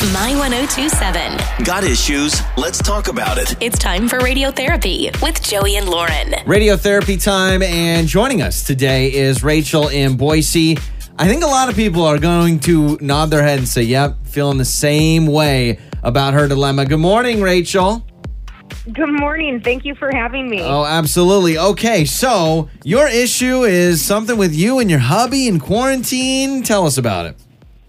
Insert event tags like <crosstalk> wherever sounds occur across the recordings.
My 1027. Got issues? Let's talk about it. It's time for radiotherapy with Joey and Lauren. Radiotherapy time, and joining us today is Rachel in Boise. I think a lot of people are going to nod their head and say, Yep, feeling the same way about her dilemma. Good morning, Rachel. Good morning. Thank you for having me. Oh, absolutely. Okay, so your issue is something with you and your hubby in quarantine. Tell us about it.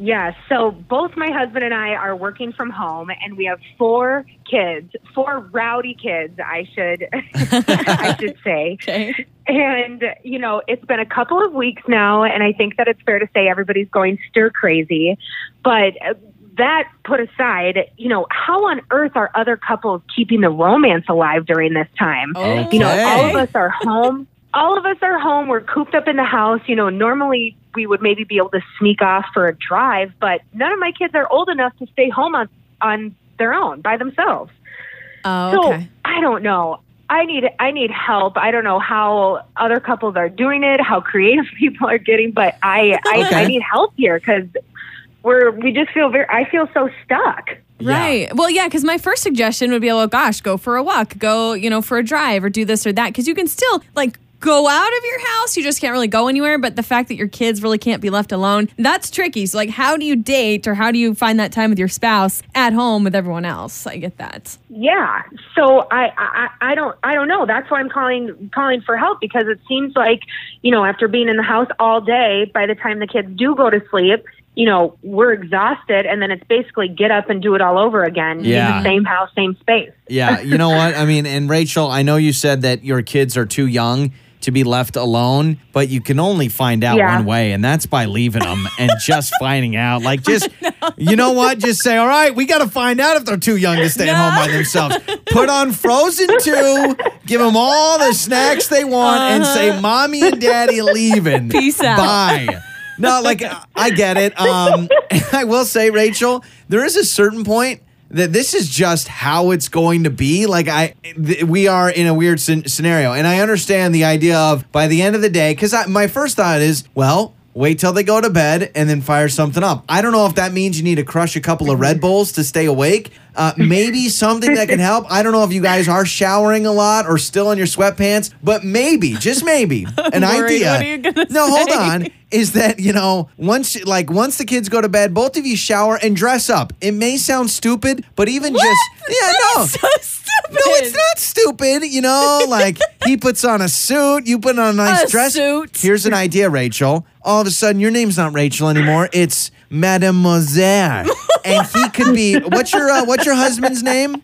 Yes. So both my husband and I are working from home, and we have four kids, four rowdy kids, I should, <laughs> I should say. <laughs> Okay. And you know, it's been a couple of weeks now, and I think that it's fair to say everybody's going stir crazy. But uh, that put aside, you know, how on earth are other couples keeping the romance alive during this time? You know, all of us are home. All of us are home. We're cooped up in the house. You know, normally we would maybe be able to sneak off for a drive, but none of my kids are old enough to stay home on on their own by themselves. Oh, So. I don't know. I need I need help. I don't know how other couples are doing it, how creative <laughs> people are getting, but I I, Okay. I need help here because we're we just feel very. I feel so stuck. Yeah. Right. Well, yeah, because my first suggestion would be, oh gosh, go for a walk, go, you know, for a drive or do this or that. Because you can still like go out of your house. You just can't really go anywhere. But the fact that your kids really can't be left alone, that's tricky. So, like, how do you date or how do you find that time with your spouse at home with everyone else? I get that. Yeah. So I, I I don't I don't know. That's why I'm calling calling for help because it seems like you know after being in the house all day, by the time the kids do go to sleep. You know, we're exhausted, and then it's basically get up and do it all over again Yeah. in the same house, same space. Yeah, you know what? I mean, and Rachel, I know you said that your kids are too young to be left alone, but you can only find out Yeah. one way, and that's by leaving them <laughs> and just finding out. Like, just, you know what? Just say, all right, we got to find out if they're too young to stay at home by themselves. <laughs> Put on Frozen 2, give them all the snacks they want, and say, mommy and daddy leaving. Peace out. Bye. No, like I get it. Um, <laughs> I will say, Rachel, there is a certain point that this is just how it's going to be. Like I, th- we are in a weird scen- scenario, and I understand the idea of by the end of the day. Because my first thought is, well. Wait till they go to bed and then fire something up. I don't know if that means you need to crush a couple of Red Bulls to stay awake. Uh, maybe something that can <laughs> help. I don't know if you guys are showering a lot or still in your sweatpants, but maybe, just maybe, <laughs> an worried. idea. What are you gonna no, hold on is that you know once like once the kids go to bed both of you shower and dress up. It may sound stupid but even just yeah no. So stupid. no it's not stupid you know <laughs> like he puts on a suit you put on a nice A dress. suit. here's an idea rachel. All of a sudden your name's not rachel anymore it's mademoiselle. <laughs> And he could be what's your uh, what's your husband's name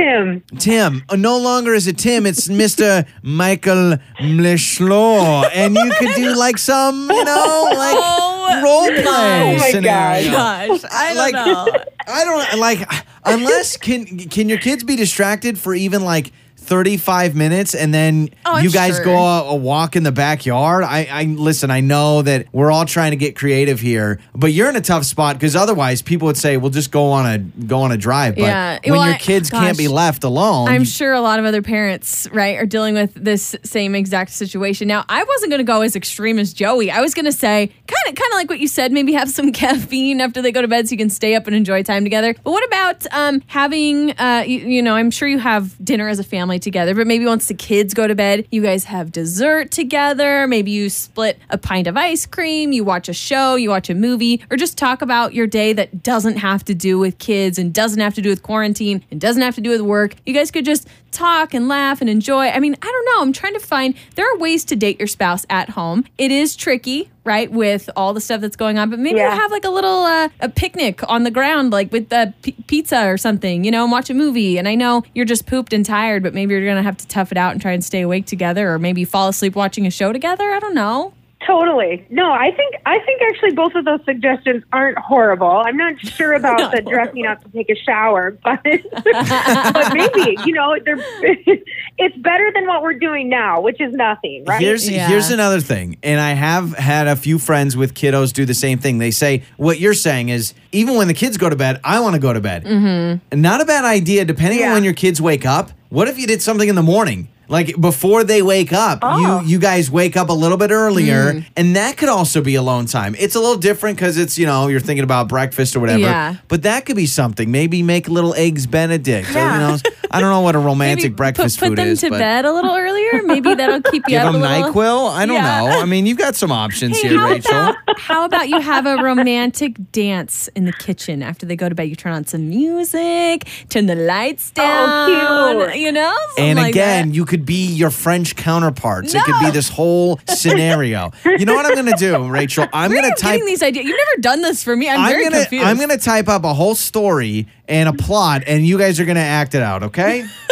Tim, Tim. Uh, No longer is it Tim, it's Mr. Michael Mleshlo. And you could do like some, you know, like Oh role play Oh my scenario. Gosh, I don't Like- know. I don't like unless can can your kids be distracted for even like 35 minutes and then Oh, you guys sure. go a, a walk in the backyard. I, I listen, I know that we're all trying to get creative here, but you're in a tough spot because otherwise people would say, "Well, just go on a go on a drive." But Yeah. when Well, your I- kids can't be left alone, I'm sure a lot of other parents, right, are dealing with this same exact situation. Now, I wasn't going to go as extreme as Joey. I was going to say kind of kind of like what you said, maybe have some <laughs> caffeine after they go to bed so you can stay up and enjoy time together. But what about um, having uh, you, you know, I'm sure you have dinner as a family together, but maybe once the kids go to bed, you guys have dessert together, maybe you split a pint of ice cream, you watch a show, you watch a movie, or just talk about your day that doesn't have to do with kids and doesn't have to do with quarantine and doesn't have to do with work. You guys could just talk and laugh and enjoy. I mean, I don't know. I'm trying to find there are ways to date your spouse at home. It is tricky, right, with all the stuff that's going on, but maybe Yeah. have like a little uh, a picnic on the ground like with the p- pizza or something, you know, and watch a movie. And I know you're just pooped and tired, but maybe you're to have to tough it out and try and stay awake together or maybe fall asleep watching a show together. I don't know. Totally. No, I think I think actually both of those suggestions aren't horrible. I'm not sure about Not the dressing up to take a shower, <laughs> but but maybe you know they're, <laughs> it's better than what we're doing now, which is nothing, right? Here's Yeah. here's another thing, and I have had a few friends with kiddos do the same thing. They say what you're saying is even when the kids go to bed, I want to go to bed. Mm-hmm. Not a bad idea, depending on when your kids wake up. What if you did something in the morning? Like before they wake up, Oh. you you guys wake up a little bit earlier, Mm. and that could also be alone time. It's a little different because it's you know you're thinking about breakfast or whatever. Yeah. But that could be something. Maybe make little eggs Benedict. Or, Yeah. you know, <laughs> I don't know what a romantic Maybe breakfast put, put food them is. to but bed a little earlier. Maybe that'll keep you Give up them a little. Nyquil. I don't Yeah. know. I mean, you've got some options Hey, here, how Rachel. about how about you have a romantic dance in the kitchen after they go to bed? You turn on some music, turn the lights down. Oh, cute. You know, and Something like again, that. you could be your French counterparts. It could be this whole <laughs> scenario. you know what I'm going to do, <laughs> Rachel? I'm going to type. getting these ideas? You've never done this for me. I'm, very I'm gonna confused. I'm gonna type up a whole story and a plot, and you guys are gonna act it out. Okay. <laughs>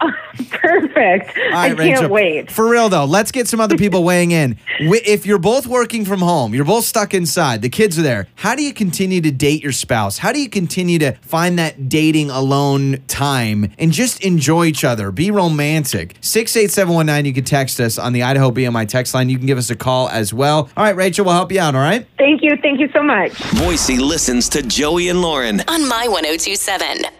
<laughs> Perfect. All I can't Rachel. wait. For real though, let's get some other people <laughs> weighing in. If you're both working from home, you're both stuck inside, the kids are there. How do you continue to date your spouse? How do you continue to find that dating alone time and just enjoy each other? Be romantic. 68719, you can text us on the Idaho BMI text line. You can give us a call as well. All right, Rachel, we'll help you out, all right? Thank you. Thank you so much. Boise listens to Joey and Lauren. On My 1027.